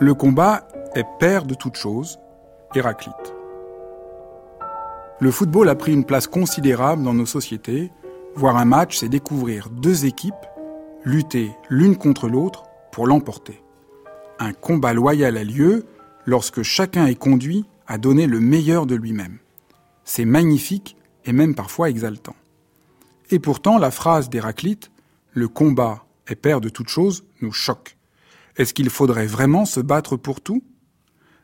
Le combat est père de toute chose, Héraclite. Le football a pris une place considérable dans nos sociétés. Voir un match, c'est découvrir deux équipes lutter l'une contre l'autre pour l'emporter. Un combat loyal a lieu lorsque chacun est conduit à donner le meilleur de lui-même. C'est magnifique et même parfois exaltant. Et pourtant, la phrase d'Héraclite, le combat est père de toute chose, nous choque. Est-ce qu'il faudrait vraiment se battre pour tout?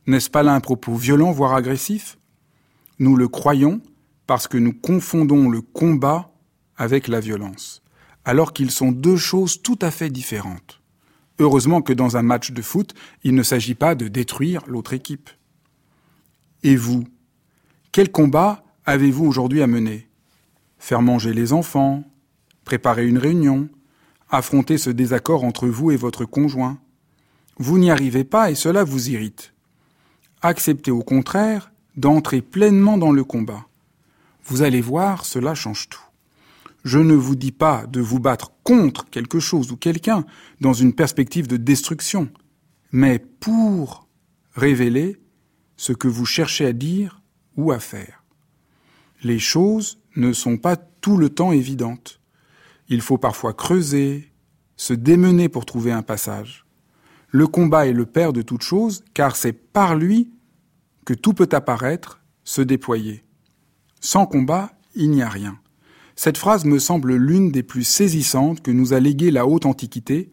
N'est-ce pas là un propos violent, voire agressif? Nous le croyons parce que nous confondons le combat avec la violence, alors qu'ils sont deux choses tout à fait différentes. Heureusement que dans un match de foot, il ne s'agit pas de détruire l'autre équipe. Et vous Quel combat avez-vous aujourd'hui à mener? Faire manger les enfants Préparer une réunion Affronter ce désaccord entre vous et votre conjoint? Vous n'y arrivez pas et cela vous irrite. Acceptez au contraire d'entrer pleinement dans le combat. Vous allez voir, cela change tout. Je ne vous dis pas de vous battre contre quelque chose ou quelqu'un dans une perspective de destruction, mais pour révéler ce que vous cherchez à dire ou à faire. Les choses ne sont pas tout le temps évidentes. Il faut parfois creuser, se démener pour trouver un passage. Le combat est le père de toute chose, car c'est par lui que tout peut apparaître, se déployer. Sans combat, il n'y a rien. Cette phrase me semble l'une des plus saisissantes que nous a léguée la haute Antiquité,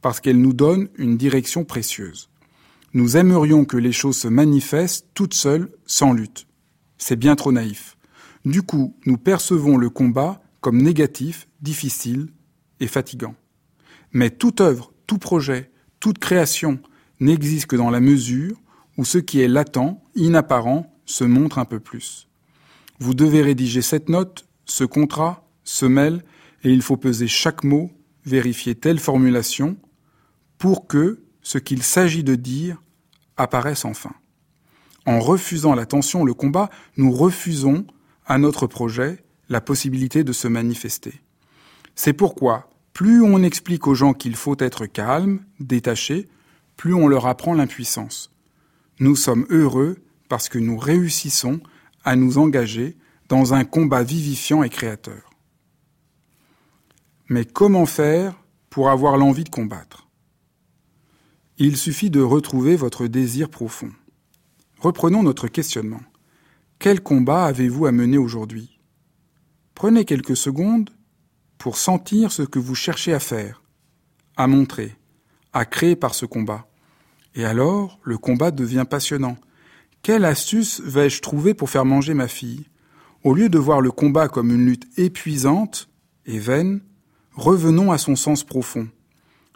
parce qu'elle nous donne une direction précieuse. Nous aimerions que les choses se manifestent toutes seules, sans lutte. C'est bien trop naïf. Du coup, nous percevons le combat comme négatif, difficile et fatigant. Mais toute œuvre, tout projet, toute création n'existe que dans la mesure où ce qui est latent, inapparent, se montre un peu plus. Vous devez rédiger cette note ce contrat se mêle et il faut peser chaque mot, vérifier telle formulation pour que ce qu'il s'agit de dire apparaisse enfin. En refusant la tension, le combat, nous refusons à notre projet la possibilité de se manifester. C'est pourquoi, plus on explique aux gens qu'il faut être calme, détaché, plus on leur apprend l'impuissance. Nous sommes heureux parce que nous réussissons à nous engager dans un combat vivifiant et créateur. Mais comment faire pour avoir l'envie de combattre? Il suffit de retrouver votre désir profond. Reprenons notre questionnement. Quel combat avez-vous à mener aujourd'hui? Prenez quelques secondes pour sentir ce que vous cherchez à faire, à montrer, à créer par ce combat. Et alors, le combat devient passionnant. Quelle astuce vais-je trouver pour faire manger ma fille? Au lieu de voir le combat comme une lutte épuisante et vaine, revenons à son sens profond.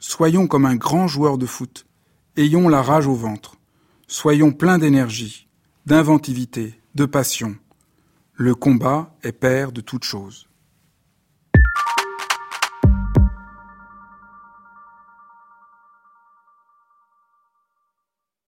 Soyons comme un grand joueur de foot. Ayons la rage au ventre. Soyons pleins d'énergie, d'inventivité, de passion. Le combat est père de toutes choses.